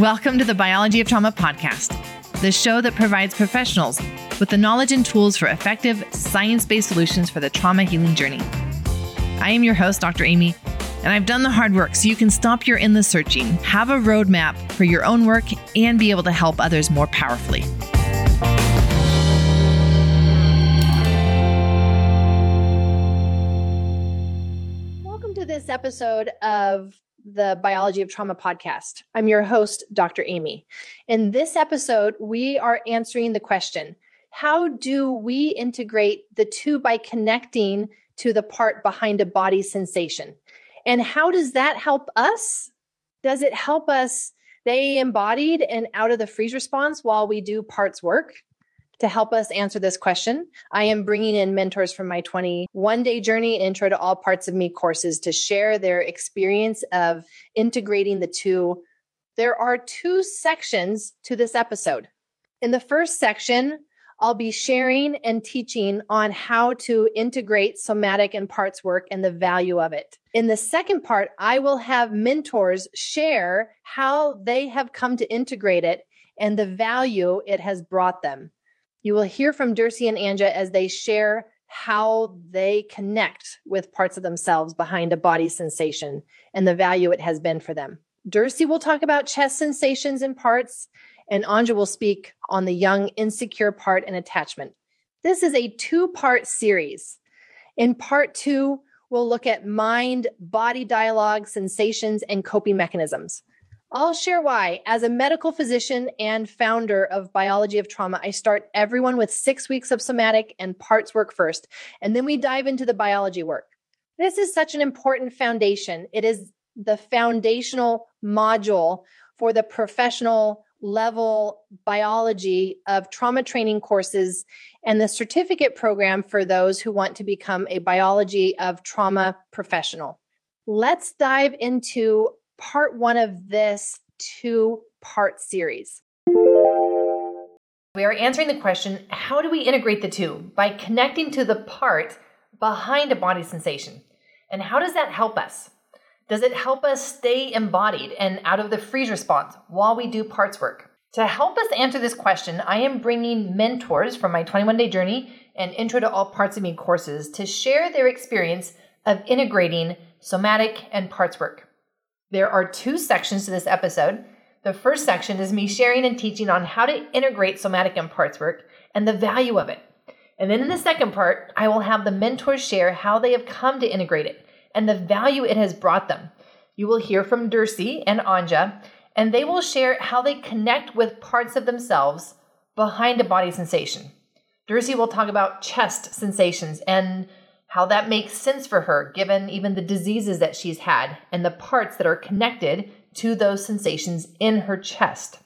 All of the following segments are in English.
Welcome to the Biology of Trauma podcast, the show that provides professionals with the knowledge and tools for effective, science based solutions for the trauma healing journey. I am your host, Dr. Amy, and I've done the hard work so you can stop your endless searching, have a roadmap for your own work, and be able to help others more powerfully. Welcome to this episode of the Biology of Trauma podcast. I'm your host, Dr. Amy. In this episode, we are answering the question How do we integrate the two by connecting to the part behind a body sensation? And how does that help us? Does it help us stay embodied and out of the freeze response while we do parts work? To help us answer this question, I am bringing in mentors from my 21 day journey intro to all parts of me courses to share their experience of integrating the two. There are two sections to this episode. In the first section, I'll be sharing and teaching on how to integrate somatic and parts work and the value of it. In the second part, I will have mentors share how they have come to integrate it and the value it has brought them. You will hear from Dercy and Anja as they share how they connect with parts of themselves behind a body sensation and the value it has been for them. Dercy will talk about chest sensations and parts, and Anja will speak on the young insecure part and attachment. This is a two part series. In part two, we'll look at mind body dialogue, sensations, and coping mechanisms. I'll share why. As a medical physician and founder of Biology of Trauma, I start everyone with six weeks of somatic and parts work first, and then we dive into the biology work. This is such an important foundation. It is the foundational module for the professional level biology of trauma training courses and the certificate program for those who want to become a biology of trauma professional. Let's dive into part one of this two part series. We are answering the question how do we integrate the two? By connecting to the part behind a body sensation. And how does that help us? Does it help us stay embodied and out of the freeze response while we do parts work? To help us answer this question, I am bringing mentors from my 21 day journey and Intro to All Parts of Me courses to share their experience of integrating somatic and parts work. There are two sections to this episode. The first section is me sharing and teaching on how to integrate somatic and parts work and the value of it. And then in the second part, I will have the mentors share how they have come to integrate it and the value it has brought them. You will hear from Dercy and Anja, and they will share how they connect with parts of themselves behind a body sensation. Dercy will talk about chest sensations and how that makes sense for her given even the diseases that she's had and the parts that are connected to those sensations in her chest.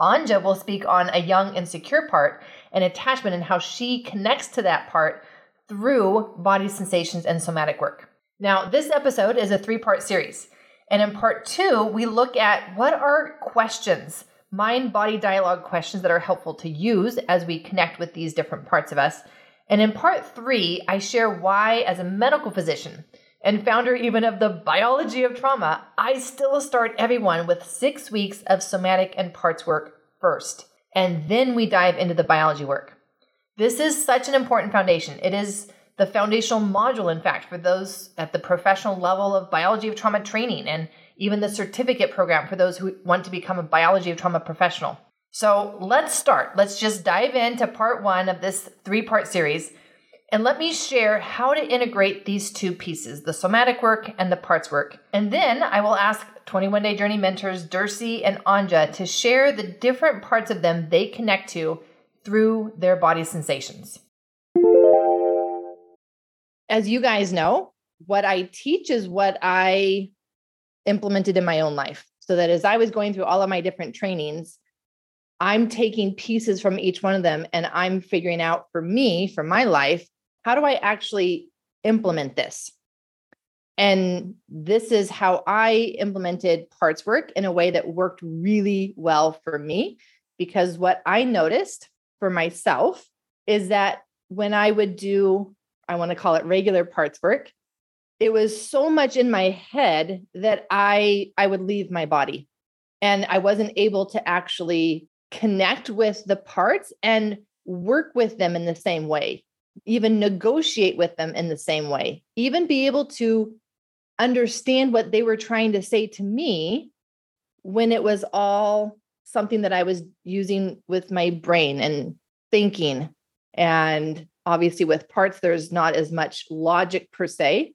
Anja will speak on a young insecure part and attachment and how she connects to that part through body sensations and somatic work. Now, this episode is a three part series. And in part two, we look at what are questions, mind body dialogue questions that are helpful to use as we connect with these different parts of us. And in part three, I share why, as a medical physician and founder even of the biology of trauma, I still start everyone with six weeks of somatic and parts work first. And then we dive into the biology work. This is such an important foundation. It is the foundational module, in fact, for those at the professional level of biology of trauma training and even the certificate program for those who want to become a biology of trauma professional. So let's start. Let's just dive into part one of this three part series. And let me share how to integrate these two pieces the somatic work and the parts work. And then I will ask 21 Day Journey mentors Dercy and Anja to share the different parts of them they connect to through their body sensations. As you guys know, what I teach is what I implemented in my own life. So that as I was going through all of my different trainings, I'm taking pieces from each one of them and I'm figuring out for me, for my life, how do I actually implement this? And this is how I implemented parts work in a way that worked really well for me. Because what I noticed for myself is that when I would do, I want to call it regular parts work, it was so much in my head that I I would leave my body And I wasn't able to actually connect with the parts and work with them in the same way, even negotiate with them in the same way, even be able to understand what they were trying to say to me when it was all something that I was using with my brain and thinking. And obviously, with parts, there's not as much logic per se,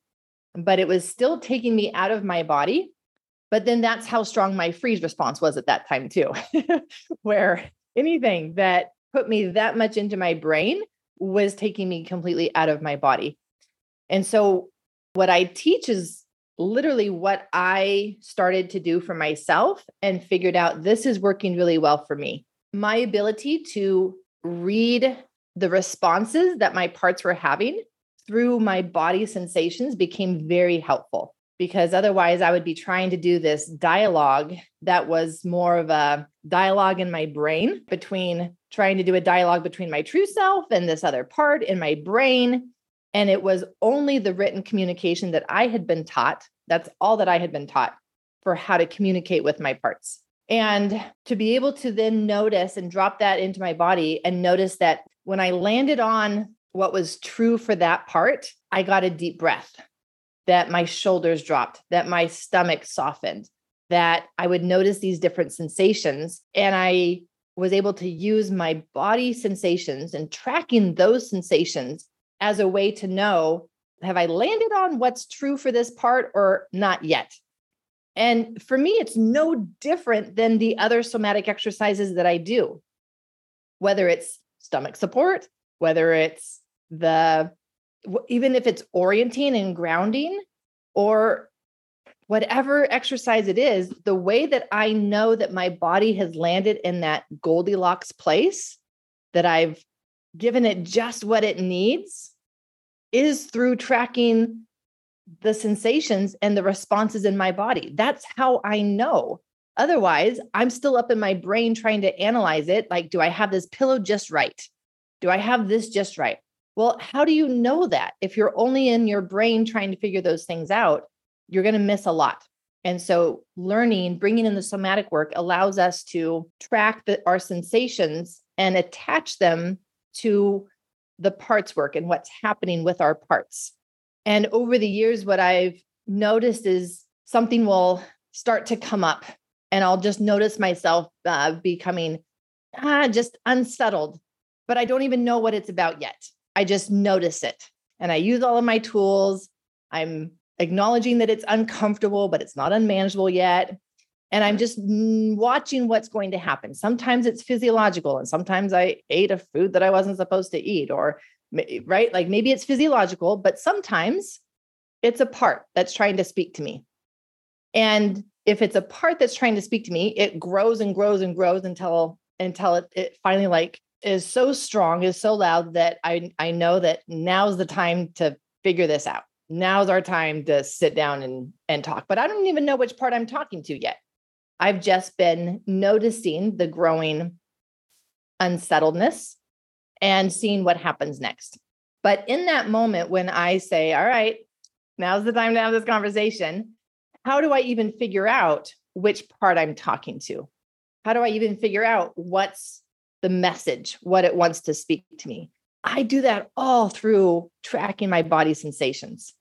but it was still taking me out of my body. But then that's how strong my freeze response was at that time, too, where anything that put me that much into my brain was taking me completely out of my body. And so, what I teach is literally what I started to do for myself and figured out this is working really well for me. My ability to read the responses that my parts were having through my body sensations became very helpful because otherwise I would be trying to do this dialogue that was more of a dialogue in my brain between trying to do a dialogue between my true self and this other part in my brain and it was only the written communication that I had been taught. That's all that I had been taught for how to communicate with my parts. And to be able to then notice and drop that into my body and notice that when I landed on what was true for that part, I got a deep breath, that my shoulders dropped, that my stomach softened, that I would notice these different sensations. And I was able to use my body sensations and tracking those sensations as a way to know have I landed on what's true for this part or not yet? And for me, it's no different than the other somatic exercises that I do, whether it's stomach support, whether it's the, even if it's orienting and grounding, or whatever exercise it is, the way that I know that my body has landed in that Goldilocks place, that I've given it just what it needs is through tracking the sensations and the responses in my body. That's how I know. Otherwise, I'm still up in my brain trying to analyze it. Like, do I have this pillow just right? Do I have this just right? Well, how do you know that? If you're only in your brain trying to figure those things out, you're going to miss a lot. And so, learning, bringing in the somatic work allows us to track the, our sensations and attach them to the parts work and what's happening with our parts. And over the years, what I've noticed is something will start to come up, and I'll just notice myself uh, becoming ah, just unsettled, but I don't even know what it's about yet. I just notice it. And I use all of my tools. I'm acknowledging that it's uncomfortable, but it's not unmanageable yet and I'm just watching what's going to happen. Sometimes it's physiological, and sometimes I ate a food that I wasn't supposed to eat, or right, like maybe it's physiological, but sometimes it's a part that's trying to speak to me. And if it's a part that's trying to speak to me, it grows and grows and grows until until it, it finally like is so strong, is so loud that I I know that now's the time to figure this out. Now's our time to sit down and and talk. But I don't even know which part I'm talking to yet. I've just been noticing the growing unsettledness and seeing what happens next. But in that moment, when I say, All right, now's the time to have this conversation, how do I even figure out which part I'm talking to? How do I even figure out what's the message, what it wants to speak to me? I do that all through tracking my body sensations.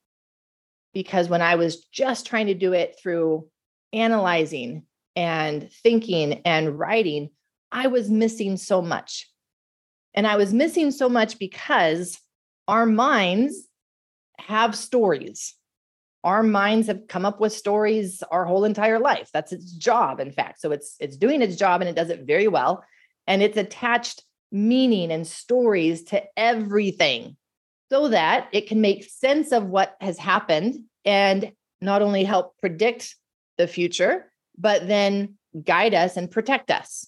Because when I was just trying to do it through analyzing and thinking and writing, I was missing so much. And I was missing so much because our minds have stories. Our minds have come up with stories our whole entire life. That's its job, in fact. So it's it's doing its job and it does it very well. And it's attached meaning and stories to everything so that it can make sense of what has happened and not only help predict the future, but then guide us and protect us.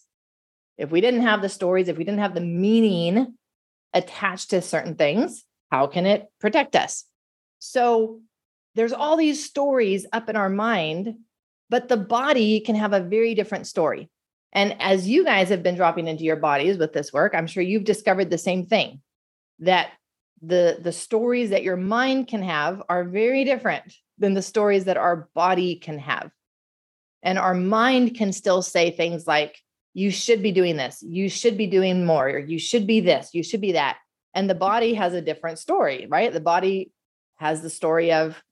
If we didn't have the stories, if we didn't have the meaning attached to certain things, how can it protect us? So there's all these stories up in our mind, but the body can have a very different story. And as you guys have been dropping into your bodies with this work, I'm sure you've discovered the same thing that the the stories that your mind can have are very different than the stories that our body can have. And our mind can still say things like, you should be doing this, you should be doing more, or you should be this, you should be that. And the body has a different story, right? The body has the story of,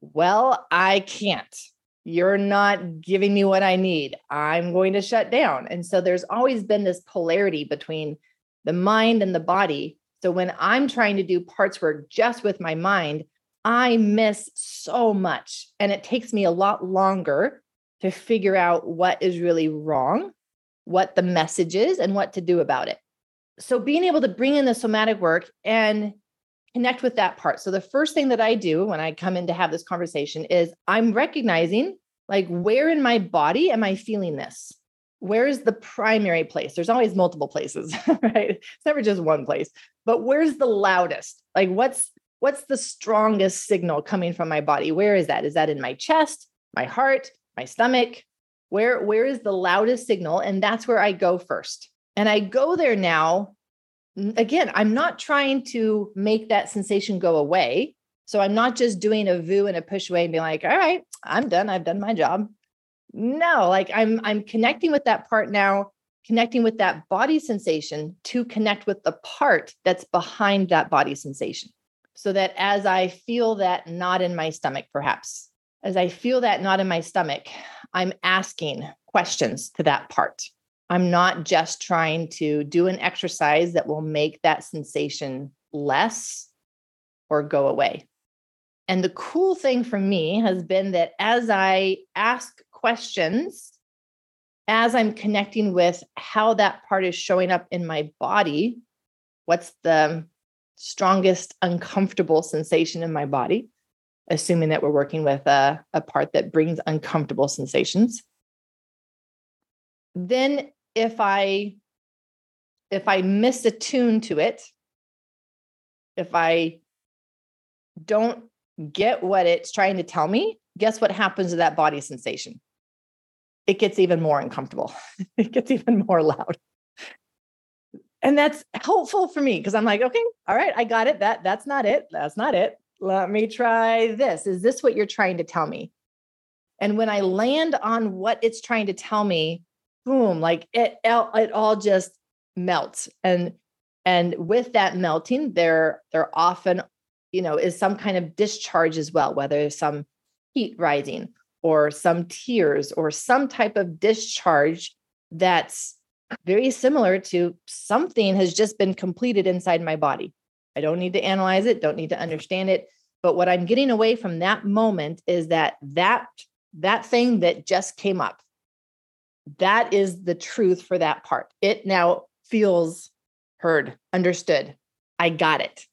well, I can't. You're not giving me what I need. I'm going to shut down. And so there's always been this polarity between the mind and the body. So when I'm trying to do parts work just with my mind, I miss so much. And it takes me a lot longer to figure out what is really wrong, what the message is, and what to do about it. So being able to bring in the somatic work and connect with that part. So the first thing that I do when I come in to have this conversation is I'm recognizing like where in my body am I feeling this? Where's the primary place? There's always multiple places, right? It's never just one place. But where's the loudest? Like what's what's the strongest signal coming from my body? Where is that? Is that in my chest, my heart, my stomach? Where where is the loudest signal? And that's where I go first. And I go there now again, I'm not trying to make that sensation go away. So I'm not just doing a VOO and a push away and being like, all right, I'm done. I've done my job. No, like I'm I'm connecting with that part now, connecting with that body sensation to connect with the part that's behind that body sensation. So that as I feel that knot in my stomach, perhaps, as I feel that knot in my stomach, I'm asking questions to that part. I'm not just trying to do an exercise that will make that sensation less or go away. And the cool thing for me has been that as I ask questions, as I'm connecting with how that part is showing up in my body, what's the strongest uncomfortable sensation in my body, assuming that we're working with a, a part that brings uncomfortable sensations. Then if I if I miss a tune to it, if I don't get what it's trying to tell me, guess what happens to that body sensation? It gets even more uncomfortable. it gets even more loud. And that's helpful for me because I'm like, okay, all right, I got it. That that's not it. That's not it. Let me try this. Is this what you're trying to tell me? And when I land on what it's trying to tell me, boom, like it, it all just melts. And and with that melting, there there often, you know, is some kind of discharge as well, whether some heat rising or some tears or some type of discharge that's very similar to something has just been completed inside my body. I don't need to analyze it, don't need to understand it, but what I'm getting away from that moment is that that that thing that just came up that is the truth for that part. It now feels heard, understood. I got it.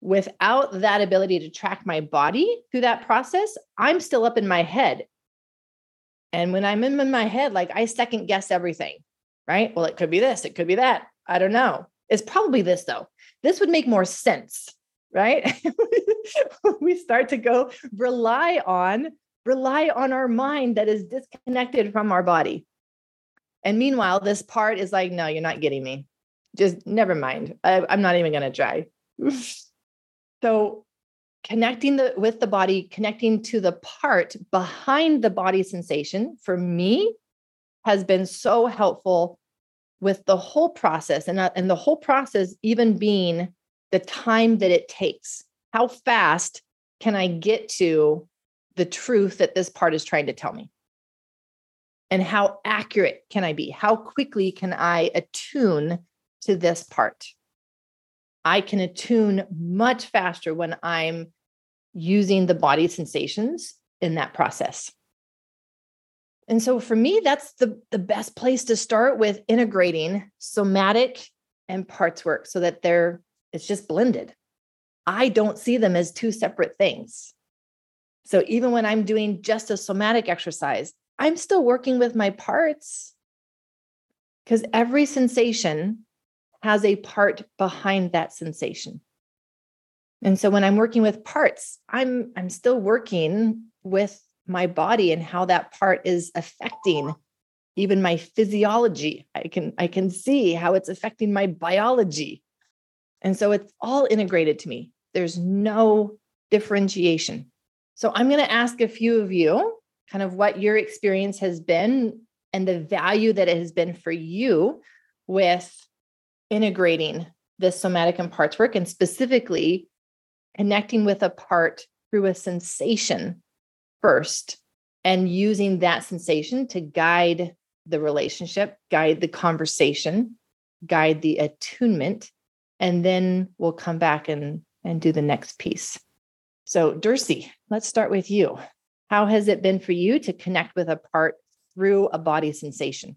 Without that ability to track my body through that process, I'm still up in my head. And when I'm in my head, like I second guess everything, right? Well, it could be this, it could be that. I don't know. It's probably this, though. This would make more sense, right? we start to go rely on rely on our mind that is disconnected from our body. And meanwhile, this part is like, no, you're not getting me. Just never mind. I, am not even going to try. so, connecting the, with the body, connecting to the part behind the body sensation for me has been so helpful with the whole process and, uh, and the whole process even being the time that it takes. How fast can I get to the truth that this part is trying to tell me? And how accurate can I be? How quickly can I attune to this part? I can attune much faster when I'm using the body sensations in that process. And so for me, that's the, the best place to start with integrating somatic and parts work so that they're it's just blended. I don't see them as two separate things. So even when I'm doing just a somatic exercise, I'm still working with my parts because every sensation has a part behind that sensation. And so when I'm working with parts, I'm I'm still working with my body and how that part is affecting even my physiology. I can I can see how it's affecting my biology. And so it's all integrated to me. There's no differentiation. So I'm going to ask a few of you kind of what your experience has been and the value that it has been for you with integrating this somatic and parts work and specifically connecting with a part through a sensation first and using that sensation to guide the relationship, guide the conversation, guide the attunement, and then we'll come back and, and do the next piece. So, Dercy, let's start with you. How has it been for you to connect with a part through a body sensation?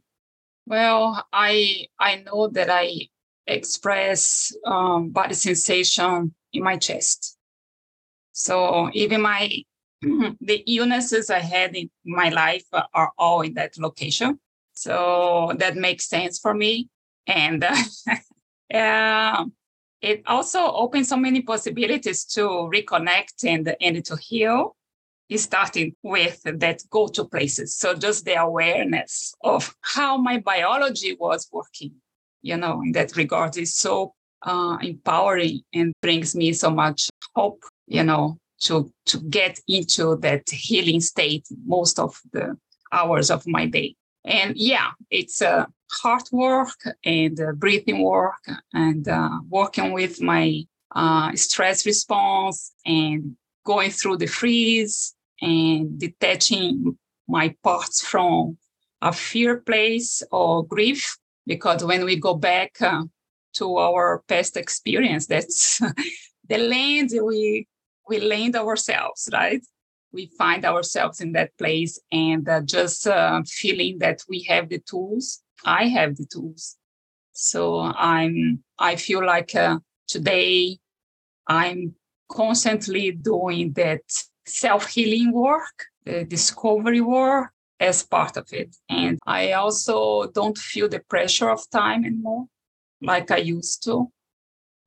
Well, I I know that I express um, body sensation in my chest. So even my the illnesses I had in my life are all in that location. So that makes sense for me, and uh, it also opens so many possibilities to reconnect and and to heal starting with that go to places. So just the awareness of how my biology was working, you know, in that regard is so uh, empowering and brings me so much hope, you know, to to get into that healing state most of the hours of my day. And yeah, it's a uh, heart work and uh, breathing work and uh, working with my uh, stress response and going through the freeze and detaching my parts from a fear place or grief because when we go back uh, to our past experience that's the land we we land ourselves right we find ourselves in that place and uh, just uh, feeling that we have the tools i have the tools so i'm i feel like uh, today i'm constantly doing that self-healing work, the discovery work as part of it. And I also don't feel the pressure of time anymore like I used to.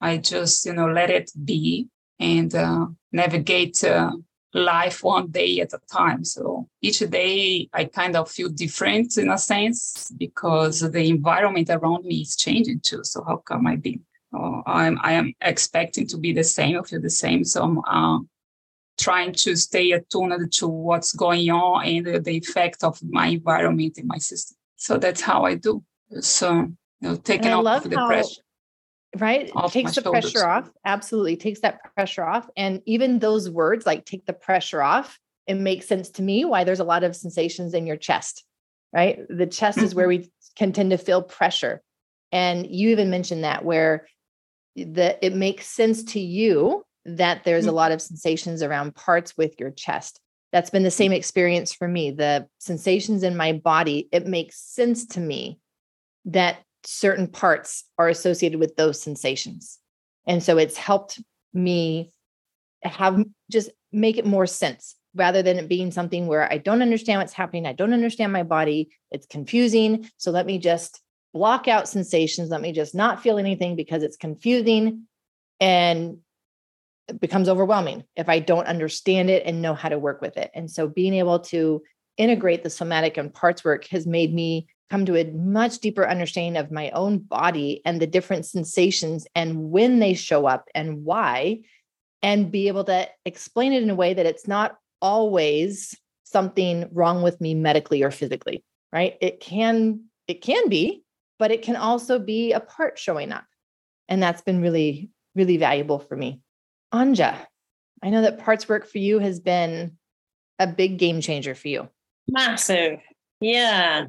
I just, you know, let it be and uh, navigate uh, life one day at a time. So each day I kind of feel different in a sense because the environment around me is changing too. So how come I be? Oh, I'm I am expecting to be the same or feel the same. So I'm uh, trying to stay attuned to what's going on and the, the effect of my environment in my system. So that's how I do. So, you know, taking off the how, pressure. Right. It takes the shoulders. pressure off. Absolutely. Takes that pressure off. And even those words like take the pressure off, it makes sense to me why there's a lot of sensations in your chest, right? The chest is where mm-hmm. we can tend to feel pressure. And you even mentioned that where the it makes sense to you that there's a mm-hmm. lot of sensations around parts with your chest. That's been the same experience for me. The sensations in my body, it makes sense to me that certain parts are associated with those sensations. And so it's helped me have just make it more sense rather than it being something where I don't understand what's happening. I don't understand my body. It's confusing. So let me just block out sensations. Let me just not feel anything because it's confusing. And it becomes overwhelming if I don't understand it and know how to work with it. And so being able to integrate the somatic and parts work has made me come to a much deeper understanding of my own body and the different sensations and when they show up and why and be able to explain it in a way that it's not always something wrong with me medically or physically right it can it can be but it can also be a part showing up and that's been really really valuable for me Anja, I know that parts work for you has been a big game changer for you. Massive. Yeah.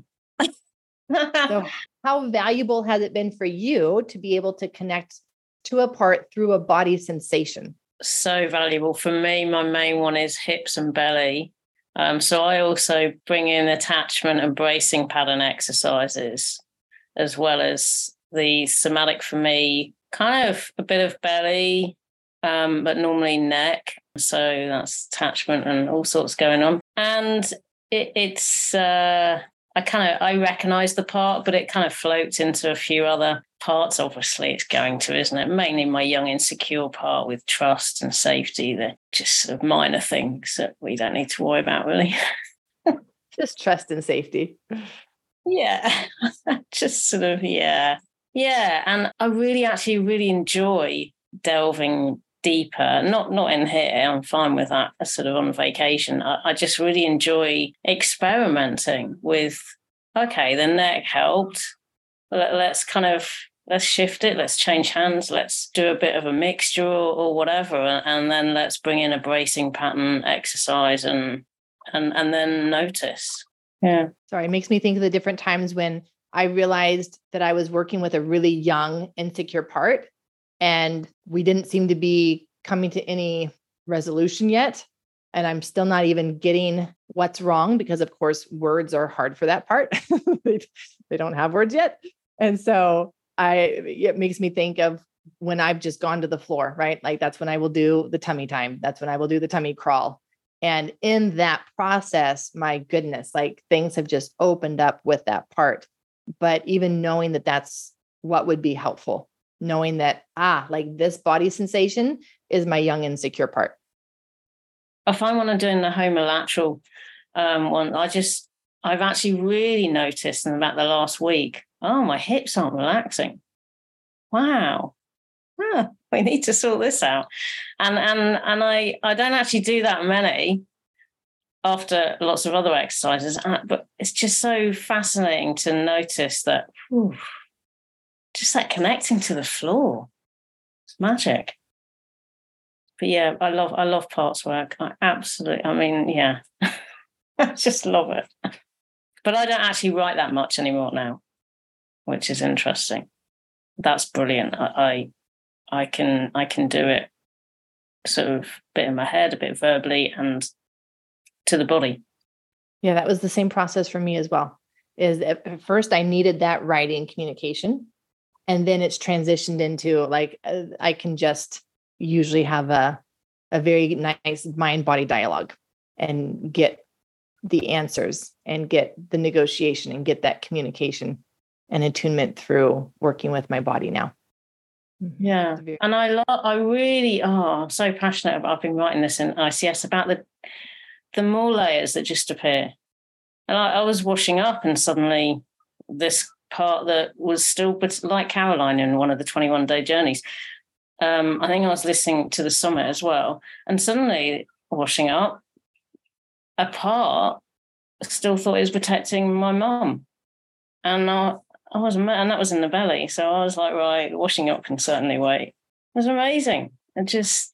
So, how valuable has it been for you to be able to connect to a part through a body sensation? So valuable. For me, my main one is hips and belly. Um, so, I also bring in attachment and bracing pattern exercises, as well as the somatic for me, kind of a bit of belly, um, but normally neck. So that's attachment and all sorts going on. And it, it's, uh, I kind of, I recognize the part, but it kind of floats into a few other parts. Obviously, it's going to, isn't it? Mainly my young, insecure part with trust and safety. They're just sort of minor things that we don't need to worry about, really. just trust and safety. Yeah, just sort of, yeah. Yeah. And I really actually really enjoy delving deeper. Not not in here. I'm fine with that. Uh, sort of on vacation. I, I just really enjoy experimenting with. Okay, the neck helped. Let, let's kind of let's shift it. Let's change hands. Let's do a bit of a mixture or, or whatever, and then let's bring in a bracing pattern exercise and and and then notice. Yeah. Sorry, it makes me think of the different times when I realized that I was working with a really young, insecure part, and we didn't seem to be coming to any resolution yet. And I'm still not even getting what's wrong because, of course, words are hard for that part. they, don't have words yet. And so I, it makes me think of when I've just gone to the floor, right? Like that's when I will do the tummy time. That's when I will do the tummy crawl. And in that process, my goodness, like things have just opened up with that part. But even knowing that that's what would be helpful, knowing that, ah, like this body sensation is my young insecure part. I find when I'm doing the homolateral um, one, I just, I've actually really noticed in about the last week, oh, my hips aren't relaxing. Wow. We need to sort this out. And and and I I don't actually do that many after lots of other exercises, uh, but it's just so fascinating to notice that whew, just like connecting to the floor. It's magic. But yeah, I love I love parts work. I absolutely I mean, yeah. I just love it. But I don't actually write that much anymore now, which is interesting. That's brilliant. I, I I can I can do it sort of bit in my head, a bit verbally, and to the body. Yeah, that was the same process for me as well. Is at first I needed that writing communication, and then it's transitioned into like uh, I can just usually have a a very nice mind body dialogue and get the answers and get the negotiation and get that communication and attunement through working with my body now. Mm-hmm. Yeah. And I love, I really, oh, I'm so passionate about, I've been writing this in ICS about the, the more layers that just appear. And I, I was washing up and suddenly this part that was still, but like Caroline in one of the 21 day journeys, um, I think I was listening to the summit as well. And suddenly washing up, a part still thought it was protecting my mum. And I, I was, and that was in the belly. So I was like, right, washing up can certainly wait. It was amazing. And just,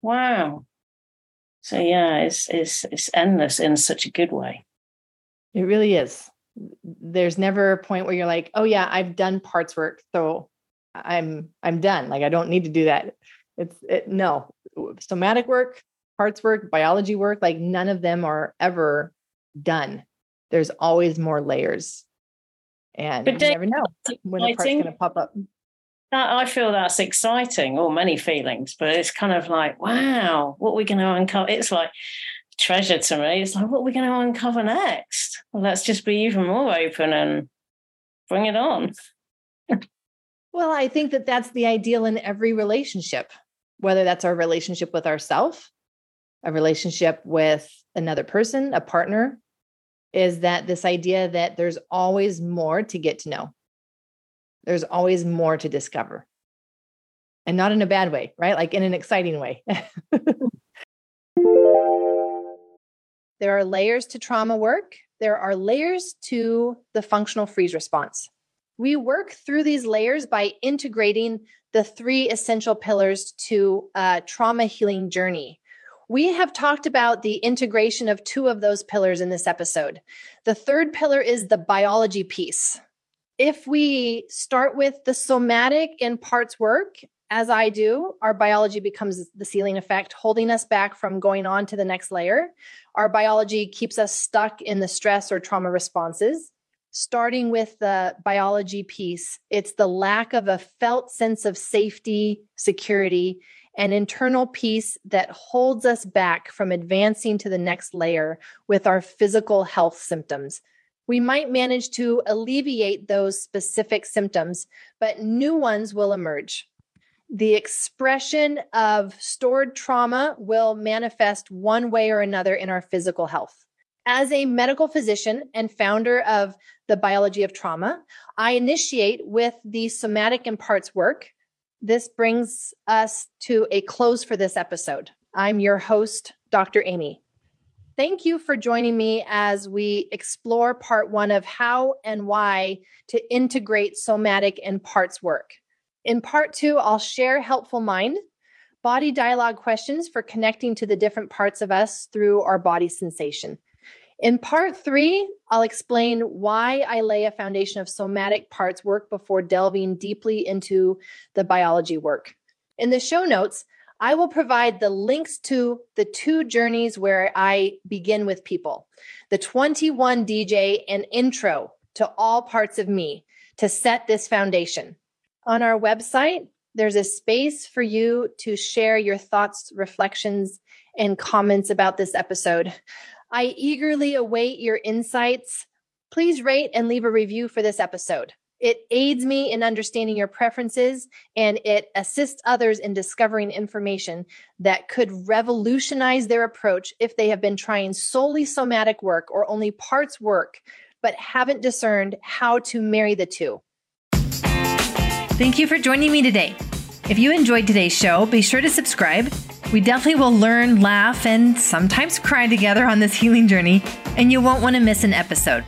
wow. So yeah, it's it's it's endless in such a good way. It really is. There's never a point where you're like, oh yeah, I've done parts work, so I'm I'm done. Like I don't need to do that. It's it, no somatic work, parts work, biology work. Like none of them are ever done. There's always more layers and but you never know when a part's going to pop up. I feel that's exciting, or many feelings, but it's kind of like, wow, what are we going to uncover? It's like treasure to me. It's like, what are we going to uncover next? Well, let's just be even more open and bring it on. well, I think that that's the ideal in every relationship, whether that's our relationship with ourselves, a relationship with another person, a partner, is that this idea that there's always more to get to know. There's always more to discover. And not in a bad way, right? Like in an exciting way. there are layers to trauma work. There are layers to the functional freeze response. We work through these layers by integrating the three essential pillars to a trauma healing journey we have talked about the integration of two of those pillars in this episode. The third pillar is the biology piece. If we start with the somatic and parts work, as I do, our biology becomes the ceiling effect, holding us back from going on to the next layer. Our biology keeps us stuck in the stress or trauma responses. Starting with the biology piece, it's the lack of a felt sense of safety, security, an internal peace that holds us back from advancing to the next layer with our physical health symptoms. We might manage to alleviate those specific symptoms, but new ones will emerge. The expression of stored trauma will manifest one way or another in our physical health. As a medical physician and founder of the biology of trauma, I initiate with the somatic and parts work this brings us to a close for this episode. I'm your host, Dr. Amy. Thank you for joining me as we explore part one of how and why to integrate somatic and parts work. In part two, I'll share Helpful Mind, body dialogue questions for connecting to the different parts of us through our body sensation. In part three, I'll explain why I lay a foundation of somatic parts work before delving deeply into the biology work. In the show notes, I will provide the links to the two journeys where I begin with people the 21 DJ and intro to all parts of me to set this foundation. On our website, there's a space for you to share your thoughts, reflections, and comments about this episode. I eagerly await your insights. Please rate and leave a review for this episode. It aids me in understanding your preferences and it assists others in discovering information that could revolutionize their approach if they have been trying solely somatic work or only parts work, but haven't discerned how to marry the two. Thank you for joining me today. If you enjoyed today's show, be sure to subscribe. We definitely will learn, laugh, and sometimes cry together on this healing journey, and you won't want to miss an episode.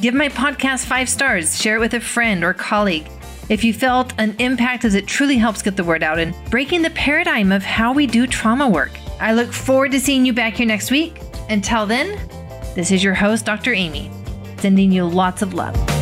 Give my podcast five stars, share it with a friend or colleague. If you felt an impact as it truly helps get the word out and breaking the paradigm of how we do trauma work. I look forward to seeing you back here next week. Until then, this is your host, Dr. Amy, sending you lots of love.